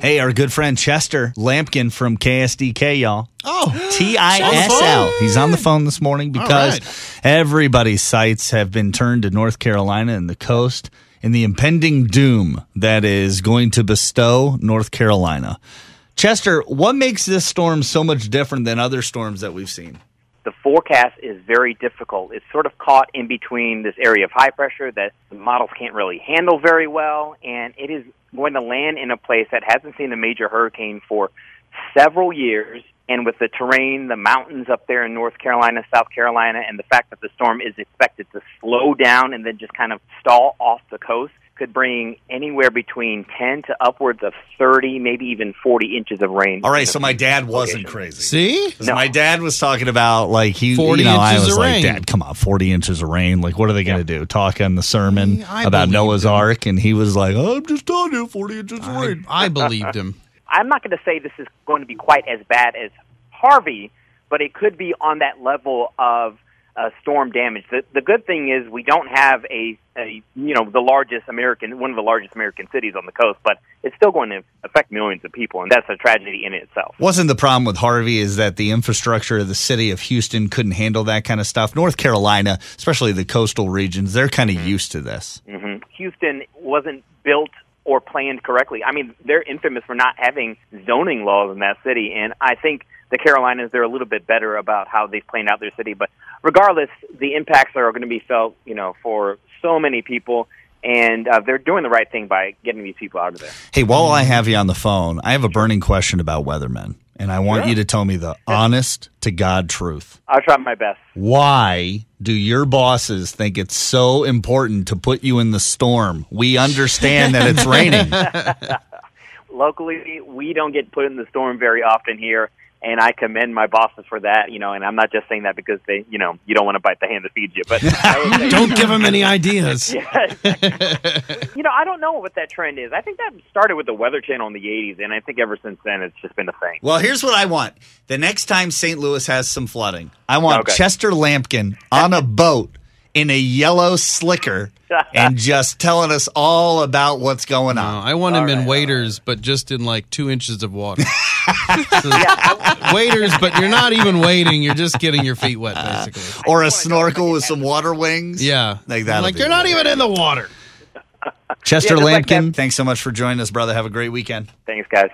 Hey, our good friend Chester Lampkin from KSDK, y'all. Oh, TISL. He's on the phone this morning because right. everybody's sights have been turned to North Carolina and the coast in the impending doom that is going to bestow North Carolina. Chester, what makes this storm so much different than other storms that we've seen? The forecast is very difficult. It's sort of caught in between this area of high pressure that the models can't really handle very well, and it is going to land in a place that hasn't seen a major hurricane for several years. And with the terrain, the mountains up there in North Carolina, South Carolina, and the fact that the storm is expected to slow down and then just kind of stall off the coast, could bring anywhere between 10 to upwards of 30, maybe even 40 inches of rain. All right, so my dad wasn't location. crazy. See? No. My dad was talking about like he, 40 you know, I inches was of like, rain. Dad, come on, forty inches of rain. Like, what are they going to do? Talk in the sermon I about believed Noah's him. Ark, and he was like, oh, I'm just telling you, forty inches of I, rain. I believed him. I'm not going to say this is going to be quite as bad as Harvey, but it could be on that level of uh, storm damage. The, the good thing is we don't have a, a, you know, the largest American, one of the largest American cities on the coast, but it's still going to affect millions of people, and that's a tragedy in itself. Wasn't the problem with Harvey is that the infrastructure of the city of Houston couldn't handle that kind of stuff? North Carolina, especially the coastal regions, they're kind of Mm-hmm. used to this. hmm Houston wasn't built or planned correctly. I mean, they're infamous for not having zoning laws in that city, and I think the Carolinas they're a little bit better about how they've planned out their city. But regardless, the impacts are going to be felt, you know, for so many people, and uh, they're doing the right thing by getting these people out of there. Hey, while I have you on the phone, I have a burning question about weathermen, and I want you to tell me the honest to God truth. I'll try my best. Why do your bosses think it's so important to put you in the storm? We understand that it's raining. Locally, we don't get put in the storm very often here. And I commend my bosses for that, you know. And I'm not just saying that because they, you know, you don't want to bite the hand that feeds you. But say- Don't give them any ideas. Yeah. you know, I don't know what that trend is. I think that started with the Weather Channel in the 80s, and I think ever since then it's just been a thing. Well, here's what I want. The next time St. Louis has some flooding, I want Okay. Chester Lampkin on a boat in a yellow slicker and just telling us all about what's going No, on. I want him All in right, waders, but just in like two inches of water. So, waders, but you're not even wading; you're just getting your feet wet, basically. Or a snorkel with some water wings. Yeah, Like that. Like you're not even in the water. Chester Yeah, just like Lampkin, thanks so much for joining us, brother. Have a great weekend. Thanks, guys.